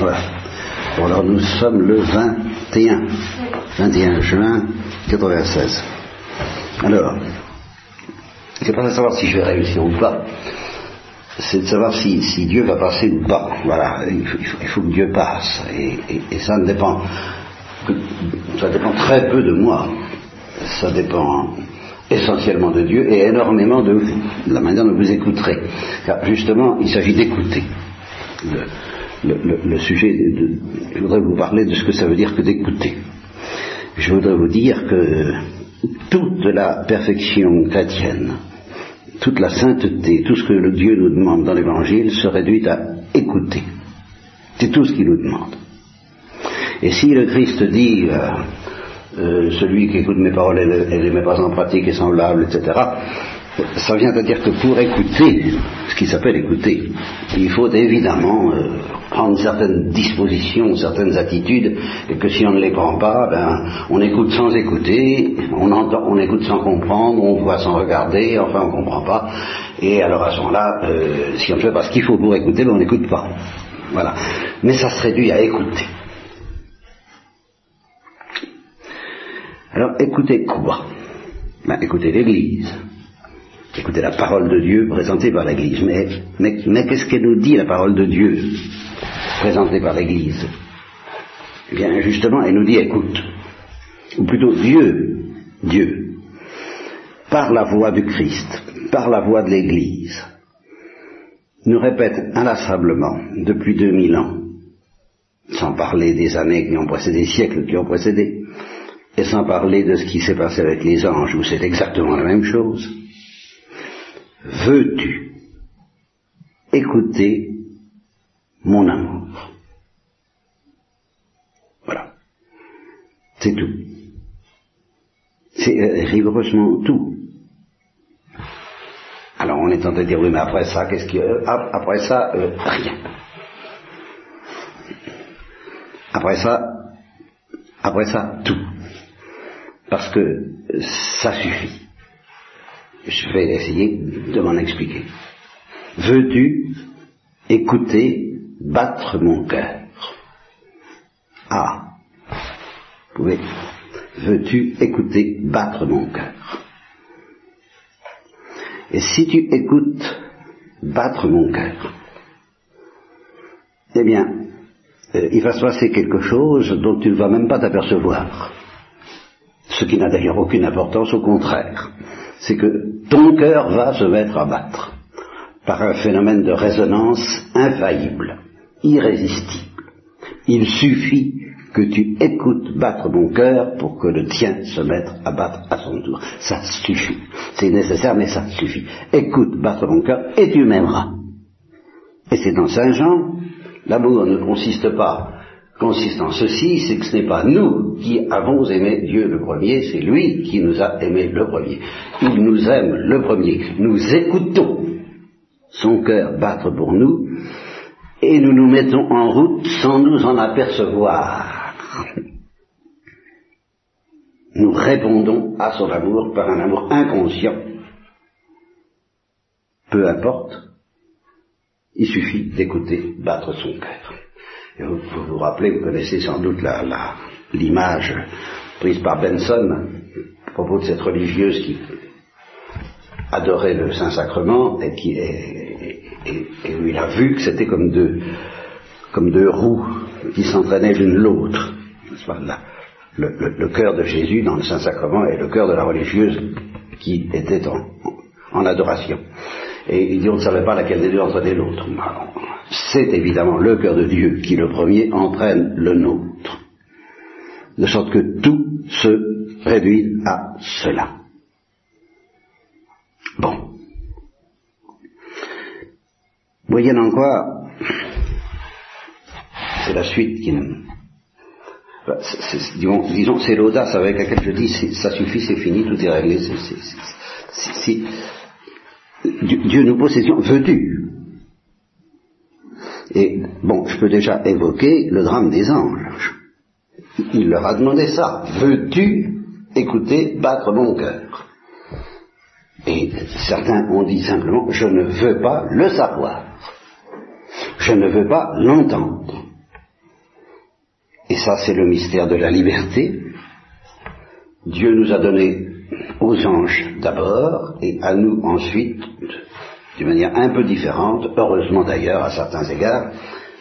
Voilà. Bon, alors nous sommes le 21, 21 juin 96. Alors, c'est pas de savoir si je vais réussir ou pas, c'est de savoir si, Dieu va passer ou pas. Voilà, il faut, que Dieu passe. Et, ça ne dépend, ça dépend très peu de moi. Ça dépend essentiellement de Dieu et énormément de vous, de la manière dont vous écouterez. Car justement, il s'agit d'écouter. Le, sujet, je voudrais vous parler de ce que ça veut dire que d'écouter. Je voudrais vous dire que toute la perfection chrétienne, toute la sainteté, tout ce que le Dieu nous demande dans l'Évangile se réduit à écouter. C'est tout ce qu'il nous demande. Et si le Christ dit euh, euh, celui qui écoute mes paroles et les met pas en pratique est semblable, etc., ça vient à dire que pour écouter, ce qui s'appelle écouter, il faut évidemment euh, prendre certaines dispositions, certaines attitudes, et que si on ne les prend pas, ben, on écoute sans écouter, on, entend, on écoute sans comprendre, on voit sans regarder, enfin on ne comprend pas, et alors à ce moment-là, si on ne fait pas ce qu'il faut pour écouter, ben, on n'écoute pas. Voilà. Mais ça se réduit à écouter. Alors écoutez quoi? Ben, Écoutez l'Église. Écoutez la parole de Dieu présentée par l'Église. Mais, mais, mais qu'est-ce qu'elle nous dit la parole de Dieu présentée par l'Église? Eh bien justement, elle nous dit écoute. Ou plutôt Dieu, Dieu, par la voix du Christ, par la voix de l'Église, nous répète inlassablement depuis 2000 ans, sans parler des années qui ont précédé, des siècles qui ont précédé, et sans parler de ce qui s'est passé avec les anges, où c'est exactement la même chose, veux-tu écouter mon amour? Voilà. C'est tout. C'est euh, rigoureusement tout. Alors on est tenté de dire oui mais après ça, qu'est-ce qu'il y a? Après ça, euh, rien. Après ça, après ça, tout parce que ça suffit. Je vais essayer de m'en expliquer. Veux-tu écouter battre mon cœur? Ah, pouvez. Veux-tu écouter battre mon cœur? Et si tu écoutes battre mon cœur, eh bien, euh, il va se passer quelque chose dont tu ne vas même pas t'apercevoir. Ce qui n'a d'ailleurs aucune importance, au contraire, c'est que ton cœur va se mettre à battre par un phénomène de résonance infaillible, irrésistible. Il suffit que tu écoutes battre mon cœur pour que le tien se mette à battre à son tour. Ça suffit. C'est nécessaire, mais ça suffit. Écoute battre mon cœur et tu m'aimeras. Et c'est dans Saint Jean, l'amour ne consiste pas consiste en ceci, c'est que ce n'est pas nous qui avons aimé Dieu le premier, c'est lui qui nous a aimé le premier. Il nous aime le premier. Nous écoutons son cœur battre pour nous et nous nous mettons en route sans nous en apercevoir. Nous répondons à son amour par un amour inconscient. Peu importe, il suffit d'écouter battre son cœur. Vous, vous rappelez, vous connaissez sans doute l'image prise par Benson à propos de cette religieuse qui adorait le Saint-Sacrement et, qui, et, il a vu que c'était comme deux, roues qui s'entraînaient l'une l'autre. Le, cœur de Jésus dans le Saint-Sacrement et le cœur de la religieuse qui était en adoration. Et on ne savait pas laquelle des deux entraînait l'autre. C'est évidemment le cœur de Dieu qui le premier entraîne le nôtre. De sorte que tout se réduit à cela. Bon. Voyez dans quoi c'est la suite qui nous... Disons, disons c'est l'audace avec laquelle je dis ça suffit, c'est fini, tout est réglé. Dieu nous pose question, veux-tu? Et bon, je peux déjà évoquer le drame des anges. Il leur a demandé ça, veux-tu écouter battre mon cœur? Et certains ont dit simplement, je ne veux pas le savoir, je ne veux pas l'entendre. ça c'est le mystère de la liberté. Dieu nous a donné aux anges d'abord et à nous ensuite, d'une manière un peu différente, heureusement d'ailleurs à certains égards,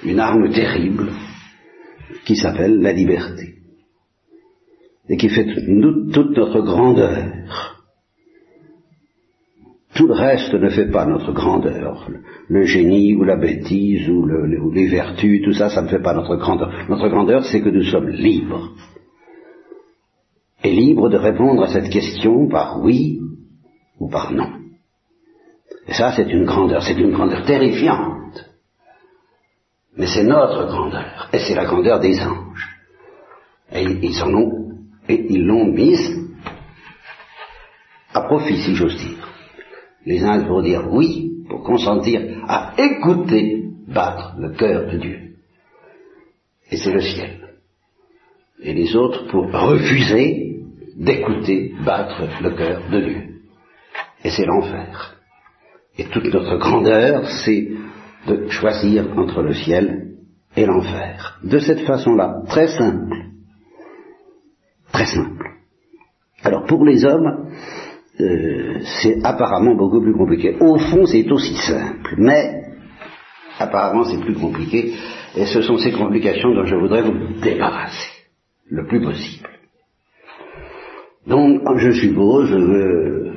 une arme terrible qui s'appelle la liberté et qui fait toute notre grandeur. Tout le reste ne fait pas notre grandeur. Le génie ou la bêtise ou, les vertus, tout ça, ça ne fait pas notre grandeur. Notre grandeur, c'est que nous sommes libres. Et libres de répondre à cette question par oui ou par non. Et ça, c'est une grandeur, c'est une grandeur terrifiante. Mais c'est notre grandeur, et c'est la grandeur des anges. Et ils en ont et ils l'ont mise à profit, si j'ose dire. Les uns pour dire oui, pour consentir à écouter battre le cœur de Dieu. Et c'est le ciel. Et les autres pour refuser d'écouter battre le cœur de Dieu. Et c'est l'enfer. Et toute notre grandeur, c'est de choisir entre le ciel et l'enfer. De cette façon-là, très simple. Très simple. Alors pour les hommes, euh, c'est apparemment beaucoup plus compliqué. Au fond, c'est aussi simple, mais apparemment c'est plus compliqué, et ce sont ces complications dont je voudrais vous débarrasser, le plus possible. Donc, je suppose, euh,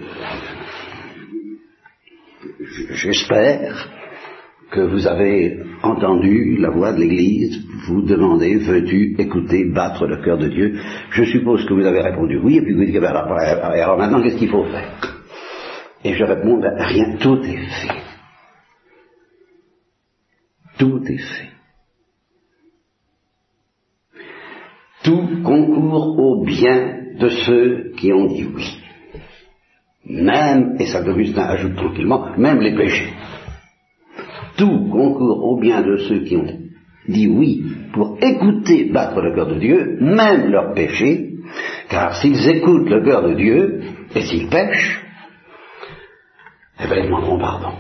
j'espère, que vous avez entendu la voix de l'Église vous demander, veux-tu écouter battre le cœur de Dieu? Je suppose que vous avez répondu oui, et puis vous dites, ben, alors maintenant qu'est-ce qu'il faut faire? Et je réponds, ben, rien, tout est fait. Tout est fait. Tout concourt au bien de ceux qui ont dit oui. Même, et ça Augustin ajoute tranquillement, même les péchés tout concourt au bien de ceux qui ont dit oui pour écouter battre le cœur de Dieu, même leurs péchés, car s'ils écoutent le cœur de Dieu et s'ils pêchent, eh bien ils demanderont pardon.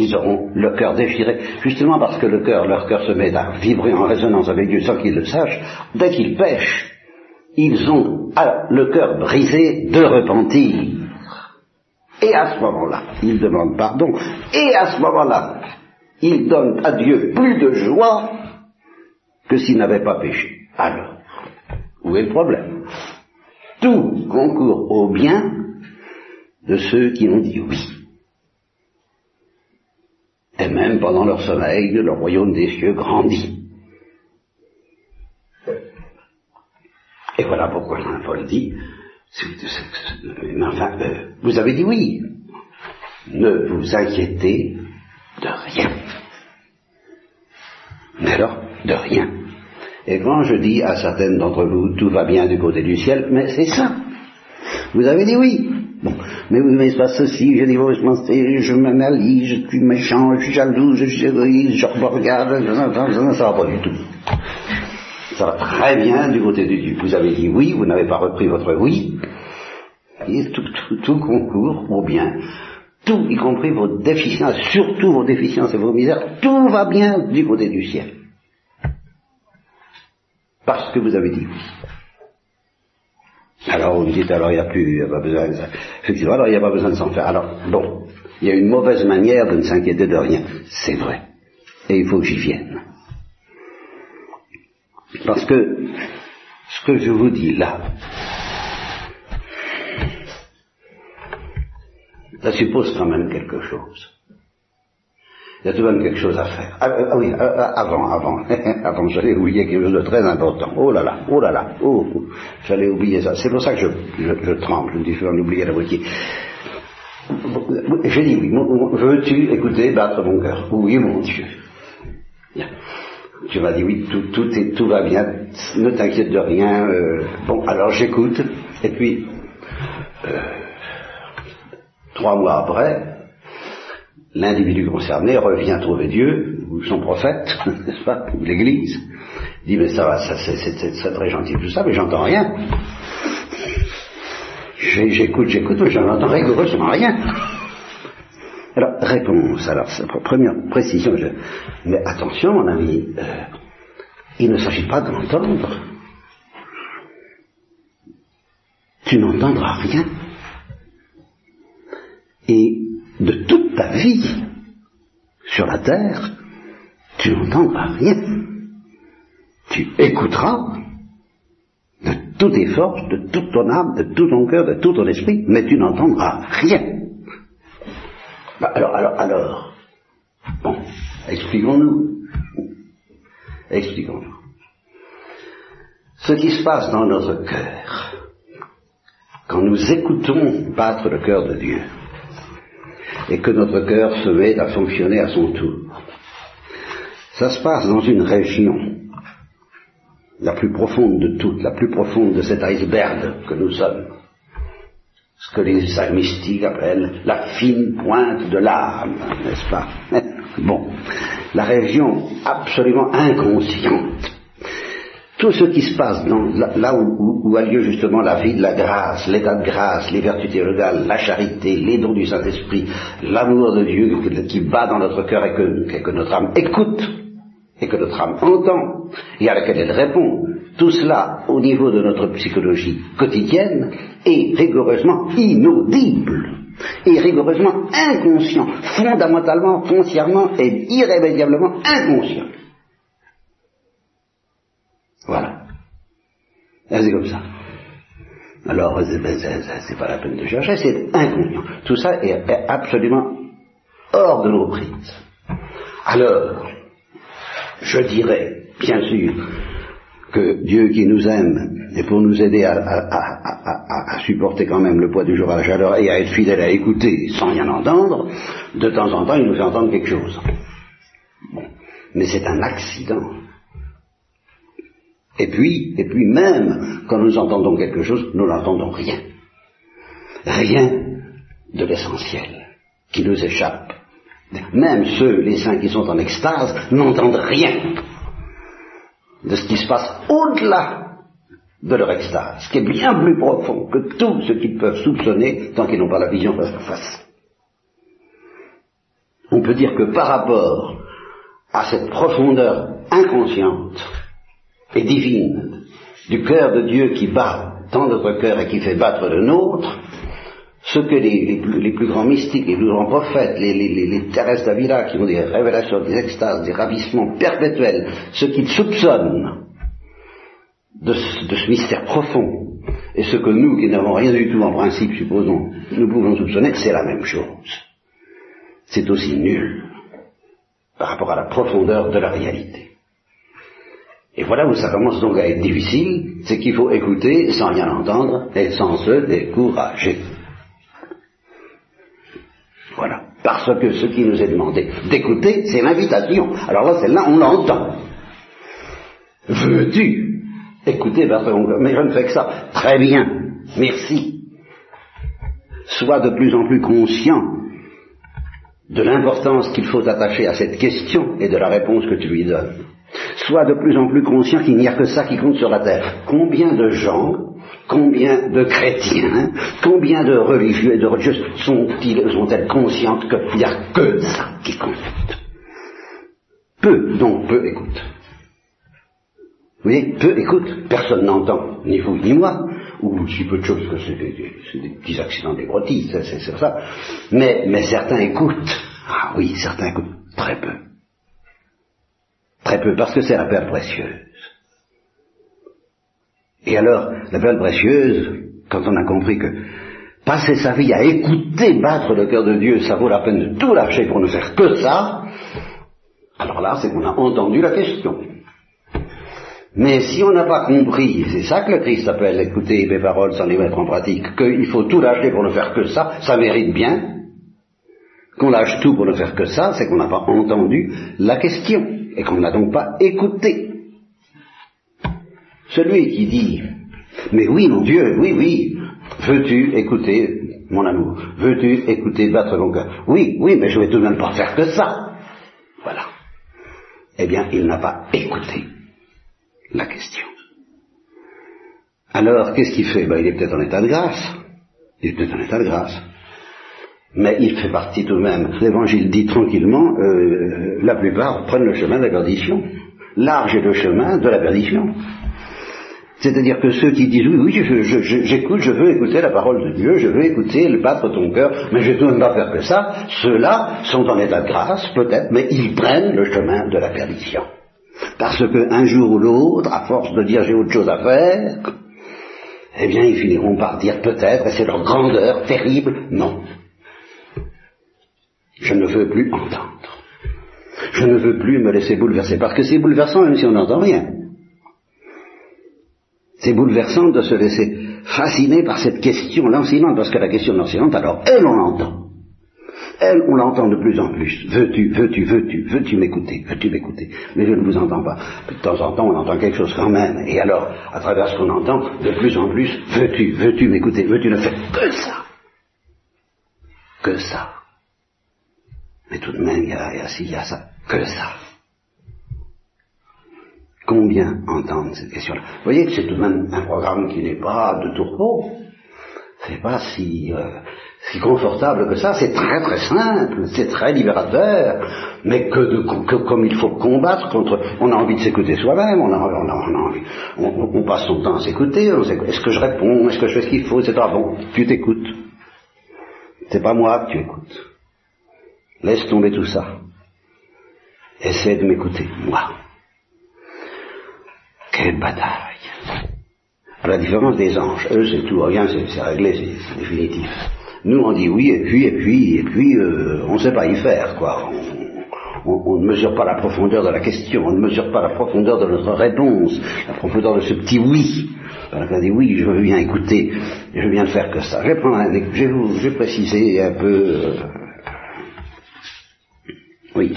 Ils auront le cœur déchiré, justement parce que le cœur, leur cœur se met à vibrer en résonance avec Dieu sans qu'ils le sachent. Dès qu'ils pêchent, ils ont le cœur brisé de repentir. Et à ce moment-là, il demande pardon. Et à ce moment-là, il donne à Dieu plus de joie que s'il n'avait pas péché. Alors, où est le problème? Tout concourt au bien de ceux qui ont dit oui. Et même pendant leur sommeil, le royaume des cieux grandit. Et voilà pourquoi Saint Paul dit, enfin, euh, vous avez dit oui. Ne vous inquiétez de rien. Mais alors, de rien. Et quand je dis à certaines d'entre vous, tout va bien du côté du ciel, mais c'est ça. Vous avez dit oui. Bon, mais oui, mais se passe ceci, je dis, oh, je, je m'analyse, je suis méchant, je suis jaloux, je suis égoïste, je regarde, ça va pas du tout ça va très bien du côté de Dieu. Vous avez dit oui, vous n'avez pas repris votre oui, tout, tout, concourt au bien. Tout, y compris vos déficiences, surtout vos déficiences et vos misères, tout va bien du côté du ciel. Parce que vous avez dit oui. Alors vous me dites, alors il n'y a plus, il n'y a pas besoin de ça. Alors il n'y a pas besoin de s'en faire. Alors, bon, il y a une mauvaise manière de ne s'inquiéter de rien. C'est vrai. Et il faut que j'y vienne. Parce que ce que je vous dis là, ça suppose quand même quelque chose. Il y a tout de même quelque chose à faire. Ah, ah oui, ah, ah, avant, avant, avant, j'allais oublier quelque chose de très important. Oh là là, oh là là, oh, oh. j'allais oublier ça. C'est pour ça que je, je, tremble, je me dis, je vais en oublier la moitié. J'ai dit oui, veux-tu écouter battre mon cœur? Oui, mon Dieu. Tu m'as dit oui, tout, tout, tout va bien, ne t'inquiète de rien. Euh, bon, alors j'écoute, et puis euh, trois mois après, l'individu concerné revient trouver Dieu, ou son prophète, n'est-ce pas, ou l'Église, dit mais ça va, ça, c'est, très gentil tout ça, mais j'entends rien. J'écoute, j'écoute, mais j'en entends rigoureusement rien. Alors, réponse. Alors, première précision. Mais attention, mon ami, euh, il ne s'agit pas d'entendre. Tu n'entendras rien. Et de toute ta vie sur la terre, tu n'entendras rien. Tu écouteras de toutes tes forces, de toute ton âme, de tout ton cœur, de tout ton esprit, mais tu n'entendras rien. Bah, alors, alors, alors, bon, expliquons-nous. Expliquons-nous. Ce qui se passe dans notre cœur, quand nous écoutons battre le cœur de Dieu, et que notre cœur se met à fonctionner à son tour, ça se passe dans une région, la plus profonde de toutes, la plus profonde de cet iceberg que nous sommes, ce que les mystiques appellent la fine pointe de l'âme, n'est-ce pas? Bon, la région absolument inconsciente. Tout ce qui se passe dans, là, où, a lieu justement la vie de la grâce, l'état de grâce, les vertus théologales, la charité, les dons du Saint-Esprit, l'amour de Dieu qui bat dans notre cœur et que notre âme écoute, et que notre âme entend, et à laquelle elle répond, tout cela au niveau de notre psychologie quotidienne est rigoureusement inaudible et rigoureusement inconscient, fondamentalement, foncièrement et irrémédiablement inconscient. Voilà. C'est comme ça. Alors, c'est pas la peine de chercher, c'est inconscient. Tout ça est absolument hors de nos prises. Alors, je dirais, bien sûr, que Dieu qui nous aime, et pour nous aider à, supporter quand même le poids du jour à la chaleur et à être fidèle à écouter sans rien entendre, de temps en temps il nous fait entendre quelque chose. Bon. Mais c'est un accident. Et puis, et puis même quand nous entendons quelque chose, nous n'entendons rien. Rien de l'essentiel qui nous échappe. Même ceux, les saints qui sont en extase, n'entendent rien de ce qui se passe au-delà de leur extase, ce qui est bien plus profond que tout ce qu'ils peuvent soupçonner tant qu'ils n'ont pas la vision face à face. On peut dire que par rapport à cette profondeur inconsciente et divine du cœur de Dieu qui bat dans notre cœur et qui fait battre le nôtre, ce que les, plus, grands mystiques, les plus grands prophètes, les, les, les d'Avila qui ont des révélations, des extases, des ravissements perpétuels, ce qu'ils soupçonnent de, ce mystère profond, et ce que nous, qui n'avons rien du tout en principe, supposons, nous pouvons soupçonner, c'est la même chose. C'est aussi nul par rapport à la profondeur de la réalité. Et voilà où ça commence donc à être difficile, c'est qu'il faut écouter sans rien entendre et sans se décourager. Voilà. Parce que ce qui nous est demandé d'écouter, c'est l'invitation. Alors là, celle-là, on l'entend. Veux-tu écouter Mais je ne fais que ça. Très bien. Merci. Sois de plus en plus conscient de l'importance qu'il faut attacher à cette question et de la réponse que tu lui donnes. Sois de plus en plus conscient qu'il n'y a que ça qui compte sur la terre. Combien de gens Combien de chrétiens, combien de religieux et de religieuses sont-ils, sont-elles conscientes qu'il n'y a que ça qui compte? Peu, donc peu écoutent. Vous voyez, peu écoutent, personne n'entend, ni vous ni moi, ou si peu de choses que c'est des, petits accidents des broutilles, c'est ça. Mais, mais certains écoutent. Ah oui, certains écoutent très peu. Très peu, parce que c'est la perle précieuse. Et alors, la perle précieuse, quand on a compris que passer sa vie à écouter battre le cœur de Dieu, ça vaut la peine de tout lâcher pour ne faire que ça, alors là, c'est qu'on a entendu la question. Mais si on n'a pas compris, c'est ça que le Christ appelle écouter mes paroles sans les mettre en pratique, qu'il faut tout lâcher pour ne faire que ça, ça mérite bien. Qu'on lâche tout pour ne faire que ça, c'est qu'on n'a pas entendu la question et qu'on n'a donc pas écouté. Celui qui dit, mais oui, mon Dieu, oui, oui, veux-tu écouter mon amour? Veux-tu écouter battre mon cœur? Oui, oui, mais je vais tout de même pas faire que ça. Voilà. Eh bien, il n'a pas écouté la question. Alors, qu'est-ce qu'il fait? Ben, Il est peut-être en état de grâce. Il est peut-être en état de grâce. Mais il fait partie tout de même. L'évangile dit tranquillement, euh, la plupart prennent le chemin de la perdition. large est le chemin de la perdition. C'est-à-dire que ceux qui disent oui, oui, j'écoute, je, veux écouter la parole de Dieu, je veux écouter le battre ton cœur, mais je ne dois pas faire que ça, ceux-là sont en état de grâce, peut-être, mais ils prennent le chemin de la perdition. Parce qu'un jour ou l'autre, à force de dire j'ai autre chose à faire, eh bien ils finiront par dire peut-être, et c'est leur grandeur terrible, non. Je ne veux plus entendre. Je ne veux plus me laisser bouleverser, parce que c'est bouleversant même si on n'entend rien. C'est bouleversant de se laisser fasciner par cette question lancinante, parce que la question lancinante, alors elle, on l'entend. Elle, on l'entend de plus en plus. Veux-tu, veux-tu, veux-tu, veux-tu m'écouter, veux-tu m'écouter? Mais je ne vous entends pas. De temps en temps, on entend quelque chose quand même. Et alors, à travers ce qu'on entend, de plus en plus, veux-tu, veux-tu m'écouter, veux-tu ne faire que ça. Que ça. Mais tout de même, il y a, il y a, il y a ça, que ça. Combien entendent cette question-là Vous voyez que c'est tout de même un programme qui n'est pas de tourpeau. C'est pas si, euh, si confortable que ça. C'est très très simple, c'est très libérateur, mais que, de, que, comme il faut combattre contre. On a envie de s'écouter soi-même, on a, on, a. On, passe son temps à s'écouter. Est-ce que je réponds? Est-ce que je fais ce qu'il faut? Etc. Bon, tu t'écoutes. C'est pas moi que tu écoutes. Laisse tomber tout ça. Essaie de m'écouter, moi. Quelle bataille À la différence des anges, eux c'est tout, rien, c'est réglé, c'est définitif. Nous on dit oui, et puis, et puis, et puis, euh, on ne sait pas y faire, quoi. On, ne mesure pas la profondeur de la question, on ne mesure pas la profondeur de notre réponse, la profondeur de ce petit oui. On dit oui, je veux bien écouter, je veux bien faire que ça. Je vais, prendre un, je vais, préciser un peu. Euh, oui.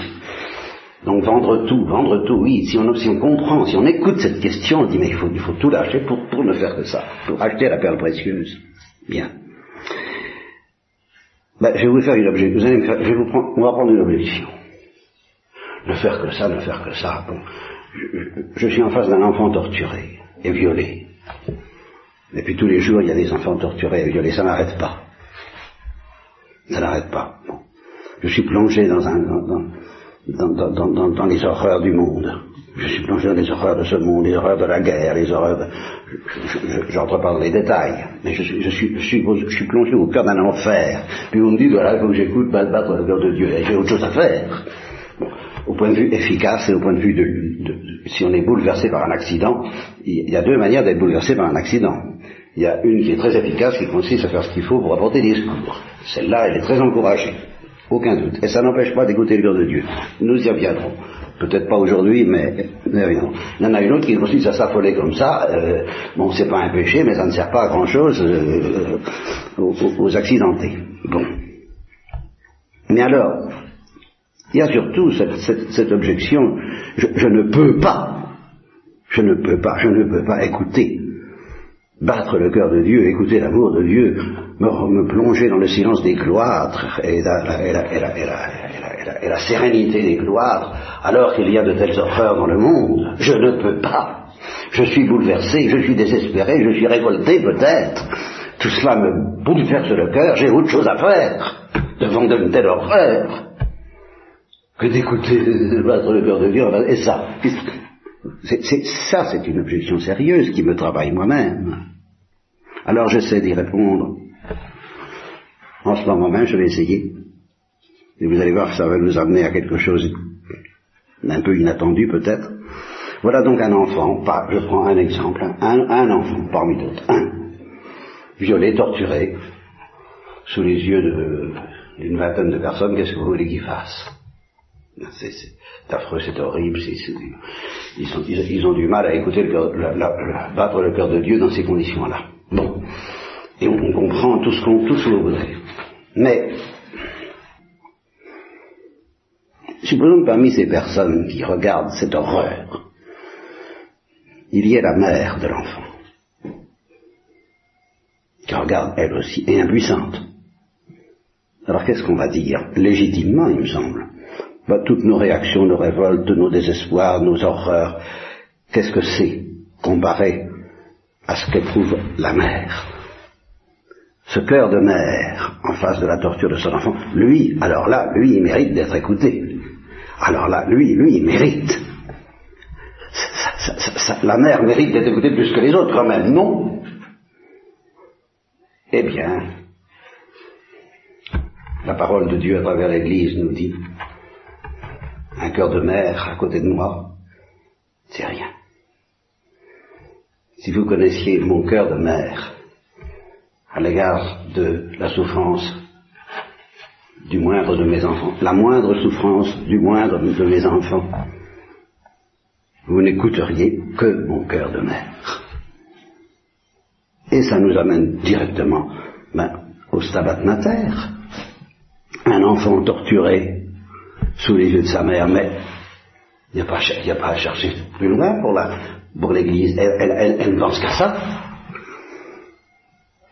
Vendre tout, vendre tout, oui, si on, si on comprend, si on écoute cette question, on dit mais il faut, il faut tout lâcher pour, pour ne faire que ça, pour acheter la perle précieuse. Bien. Ben, je vais vous faire une objection. Faire, je vais vous prendre, on va prendre une objection. Ne faire que ça, ne faire que ça. Bon, je, suis en face d'un enfant torturé et violé. Et puis tous les jours, il y a des enfants torturés et violés. Ça n'arrête pas. Ça n'arrête pas. Bon. Je suis plongé dans un, dans, les horreurs du monde. Je suis plongé dans les horreurs de ce monde, les horreurs de la guerre, les horreurs de... J'entre pas dans les détails, mais je, je, suis, je, plongé au cœur d'un enfer. Puis vous me dites, voilà, que j'écoute battre le cœur de Dieu, j'ai autre chose à faire. Au point de vue efficace et au point de vue de, si on est bouleversé par un accident, il y a deux manières d'être bouleversé par un accident. Il y a une qui est très efficace, qui consiste à faire ce qu'il faut pour apporter des secours. Celle-là, elle est très encouragée. Aucun doute. Et ça n'empêche pas d'écouter le cœur de Dieu. Nous y reviendrons. Peut-être pas aujourd'hui, mais mais Il y en a une autre qui consiste à s'affoler comme ça. Euh, bon, c'est pas un péché, mais ça ne sert pas à grand chose euh, aux, accidentés. Bon. Mais alors, il y a surtout cette, objection, je, ne peux pas, je ne peux pas, je ne peux pas écouter, battre le cœur de Dieu, écouter l'amour de Dieu, me, plonger dans le silence des cloîtres et la, sérénité des cloîtres, alors qu'il y a de telles horreurs dans le monde. Je ne peux pas. Je suis bouleversé, je suis désespéré, je suis révolté peut-être. Tout cela me bouleverse le cœur, j'ai autre chose à faire devant de telles horreurs que d'écouter battre le cœur de Dieu. Et ça, c'est, ça, c'est une objection sérieuse qui me travaille moi-même. Alors j'essaie d'y répondre. En ce moment même, je vais essayer. Et vous allez voir ça va nous amener à quelque chose d'un peu inattendu peut-être. Voilà donc un enfant, je prends un exemple, un, enfant parmi d'autres, un, violé, torturé, sous les yeux d'une vingtaine de personnes, qu'est-ce que vous voulez qu'il fasse? C'est affreux, c'est horrible, ils, ont du mal à écouter le battre le cœur de Dieu dans ces conditions-là. Bon, et on, comprend tout ce qu'on, tout ce voudrez. Mais, supposons que parmi ces personnes qui regardent cette horreur, il y ait la mère de l'enfant, qui regarde elle aussi, et impuissante. Alors qu'est-ce qu'on va dire? Légitimement, il me semble. Bah, toutes nos réactions, nos révoltes, nos désespoirs, nos horreurs, qu'est-ce que c'est comparé à ce qu'éprouve la mère? Ce cœur de mère en face de la torture de son enfant, lui, alors là, lui, il mérite d'être écouté. Alors là, lui, lui, il mérite. la mère mérite d'être écoutée plus que les autres quand même, non? Eh bien, la parole de Dieu à travers l'Église nous dit, un cœur de mère à côté de moi, c'est rien. Si vous connaissiez mon cœur de mère à l'égard de la souffrance du moindre de mes enfants, la moindre souffrance du moindre de mes enfants, vous n'écouteriez que mon cœur de mère. Et ça nous amène directement ben, au stabat mater. Un enfant torturé sous les yeux de sa mère, mais il n'y a, a, pas à chercher plus loin pour la, pour l'Église. Elle, elle, ne pense qu'à ça.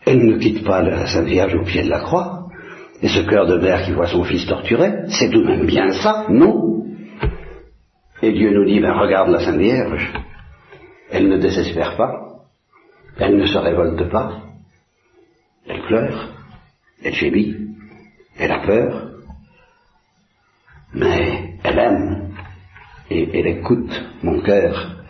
Elle ne quitte pas la Sainte Vierge au pied de la croix. Et ce cœur de mère qui voit son fils torturé, c'est tout de même bien ça, non? Et Dieu nous dit, ben regarde la Sainte Vierge. Elle ne désespère pas. Elle ne se révolte pas. Elle pleure. Elle gémit. Elle a peur. Mais elle aime. Et elle écoute mon cœur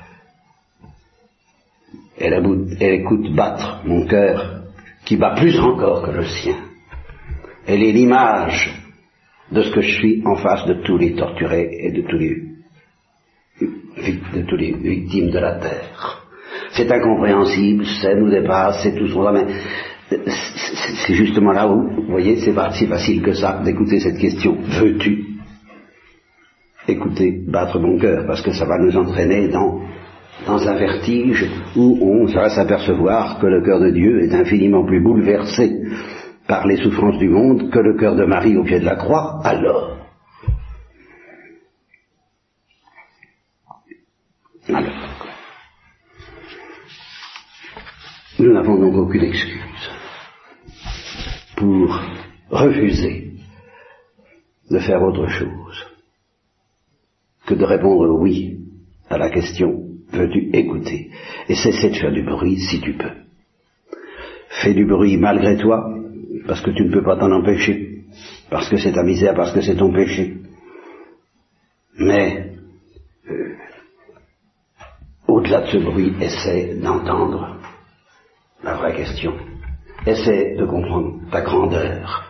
elle, écoute battre mon cœur, qui bat plus encore que le sien. Elle est l'image de ce que je suis en face de tous les torturés et de tous les, victimes de la terre. C'est incompréhensible, ça nous dépasse, c'est tout ce mais c'est justement là où, vous voyez, c'est pas si facile que ça d'écouter cette question. Veux-tu écouter battre mon cœur Parce que ça va nous entraîner dans dans un vertige où on va s'apercevoir que le cœur de Dieu est infiniment plus bouleversé par les souffrances du monde que le cœur de Marie au pied de la croix, alors. Alors. Nous n'avons donc aucune excuse pour refuser de faire autre chose que de répondre oui à la question veux-tu écouter? Et cesser de faire du bruit si tu peux. Fais du bruit malgré toi, parce que tu ne peux pas t'en empêcher, parce que c'est ta misère, parce que c'est ton péché. Mais, euh, au-delà de ce bruit, essaie d'entendre la vraie question. Essaie de comprendre ta grandeur,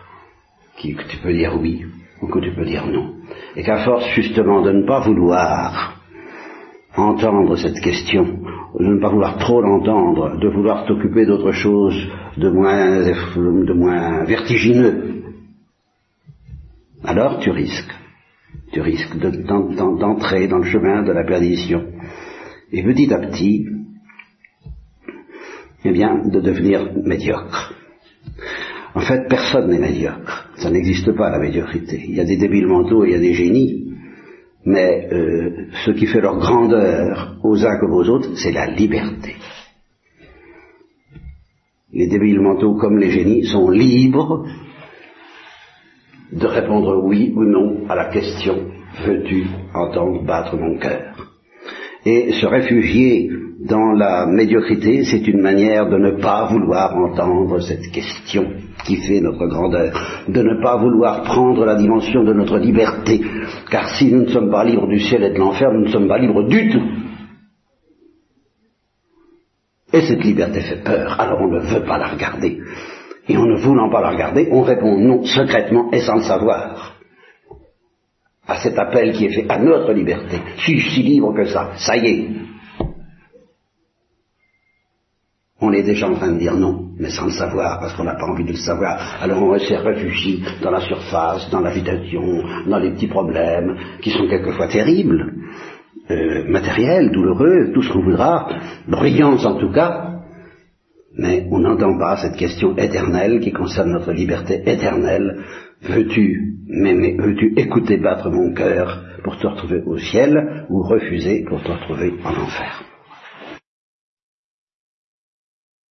qui, que tu peux dire oui ou que tu peux dire non. Et qu'à force justement de ne pas vouloir entendre cette question, de ne pas vouloir trop l'entendre, de vouloir t'occuper d'autre chose de moins, de moins vertigineux, alors tu risques, tu risques d'entrer dans le chemin de la perdition. Et petit à petit, eh bien, de devenir médiocre. En fait, personne n'est médiocre. Ça n'existe pas, la médiocrité. Il y a des débiles mentaux et il y a des génies. Mais euh, ce qui fait leur grandeur aux uns comme aux autres, c'est la liberté. Les débiles mentaux comme les génies sont libres de répondre oui ou non à la question veux-tu entendre battre mon cœur? Et se réfugier dans la médiocrité, c'est une manière de ne pas vouloir entendre cette question qui fait notre grandeur, de ne pas vouloir prendre la dimension de notre liberté, car si nous ne sommes pas libres du ciel et de l'enfer, nous ne sommes pas libres du tout. Et cette liberté fait peur, alors on ne veut pas la regarder. Et en ne voulant pas la regarder, on répond non secrètement et sans le savoir à cet appel qui est fait à notre liberté. Suis-je si libre que ça Ça y est, on est déjà en train de dire non, mais sans le savoir, parce qu'on n'a pas envie de le savoir. Alors on se réfugie dans la surface, dans l'agitation, dans les petits problèmes, qui sont quelquefois terribles, euh, matériels, douloureux, tout ce qu'on voudra, brillants en tout cas, mais on n'entend pas cette question éternelle qui concerne notre liberté éternelle. Veux-tu m'aimer, veux-tu écouter battre mon cœur pour te retrouver au ciel, ou refuser pour te retrouver en enfer?